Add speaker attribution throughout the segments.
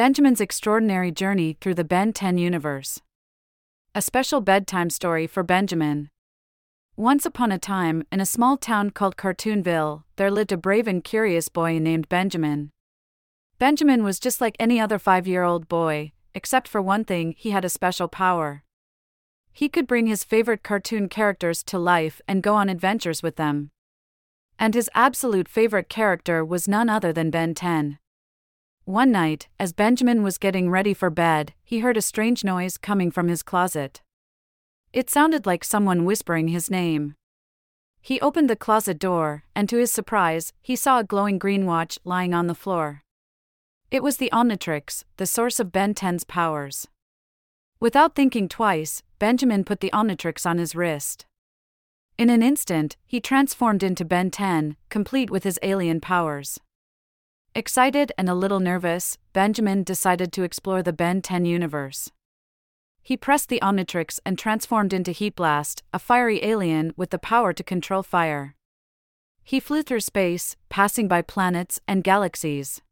Speaker 1: Benjamin's Extraordinary Journey Through the Ben 10 Universe. A special bedtime story for Benjamin. Once upon a time, in a small town called Cartoonville, there lived a brave and curious boy named Benjamin. Benjamin was just like any other five year old boy, except for one thing he had a special power. He could bring his favorite cartoon characters to life and go on adventures with them. And his absolute favorite character was none other than Ben 10. One night, as Benjamin was getting ready for bed, he heard a strange noise coming from his closet. It sounded like someone whispering his name. He opened the closet door, and to his surprise, he saw a glowing green watch lying on the floor. It was the Omnitrix, the source of Ben 10's powers. Without thinking twice, Benjamin put the Omnitrix on his wrist. In an instant, he transformed into Ben 10, complete with his alien powers. Excited and a little nervous, Benjamin decided to explore the Ben 10 universe. He pressed the Omnitrix and transformed into Heatblast, a fiery alien with the power to control fire. He flew through space, passing by planets and galaxies.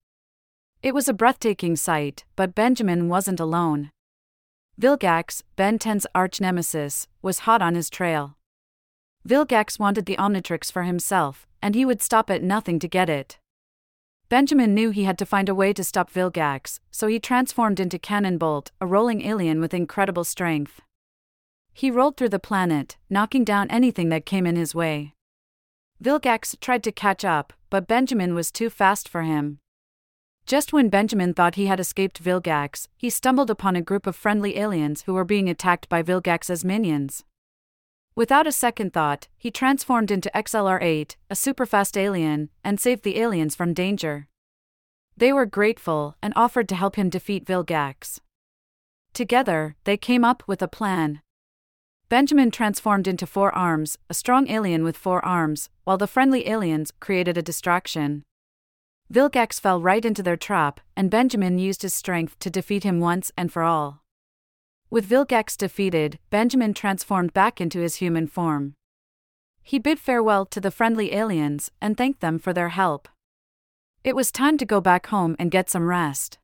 Speaker 1: It was a breathtaking sight, but Benjamin wasn't alone. Vilgax, Ben 10's arch nemesis, was hot on his trail. Vilgax wanted the Omnitrix for himself, and he would stop at nothing to get it. Benjamin knew he had to find a way to stop Vilgax, so he transformed into Cannonbolt, a rolling alien with incredible strength. He rolled through the planet, knocking down anything that came in his way. Vilgax tried to catch up, but Benjamin was too fast for him. Just when Benjamin thought he had escaped Vilgax, he stumbled upon a group of friendly aliens who were being attacked by Vilgax's minions. Without a second thought, he transformed into XLR 8, a superfast alien, and saved the aliens from danger. They were grateful and offered to help him defeat Vilgax. Together, they came up with a plan. Benjamin transformed into Four Arms, a strong alien with four arms, while the friendly aliens created a distraction. Vilgax fell right into their trap, and Benjamin used his strength to defeat him once and for all. With Vilgax defeated, Benjamin transformed back into his human form. He bid farewell to the friendly aliens and thanked them for their help. It was time to go back home and get some rest.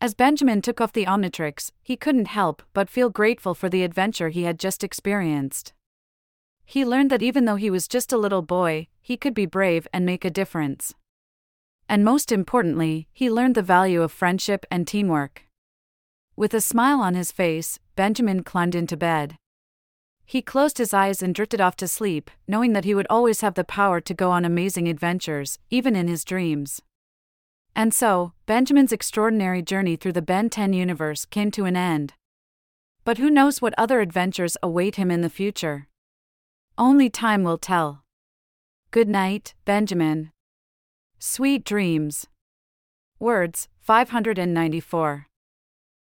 Speaker 1: As Benjamin took off the Omnitrix, he couldn't help but feel grateful for the adventure he had just experienced. He learned that even though he was just a little boy, he could be brave and make a difference. And most importantly, he learned the value of friendship and teamwork. With a smile on his face, Benjamin climbed into bed. He closed his eyes and drifted off to sleep, knowing that he would always have the power to go on amazing adventures, even in his dreams. And so, Benjamin's extraordinary journey through the Ben 10 universe came to an end. But who knows what other adventures await him in the future? Only time will tell. Good night, Benjamin. Sweet dreams. Words 594.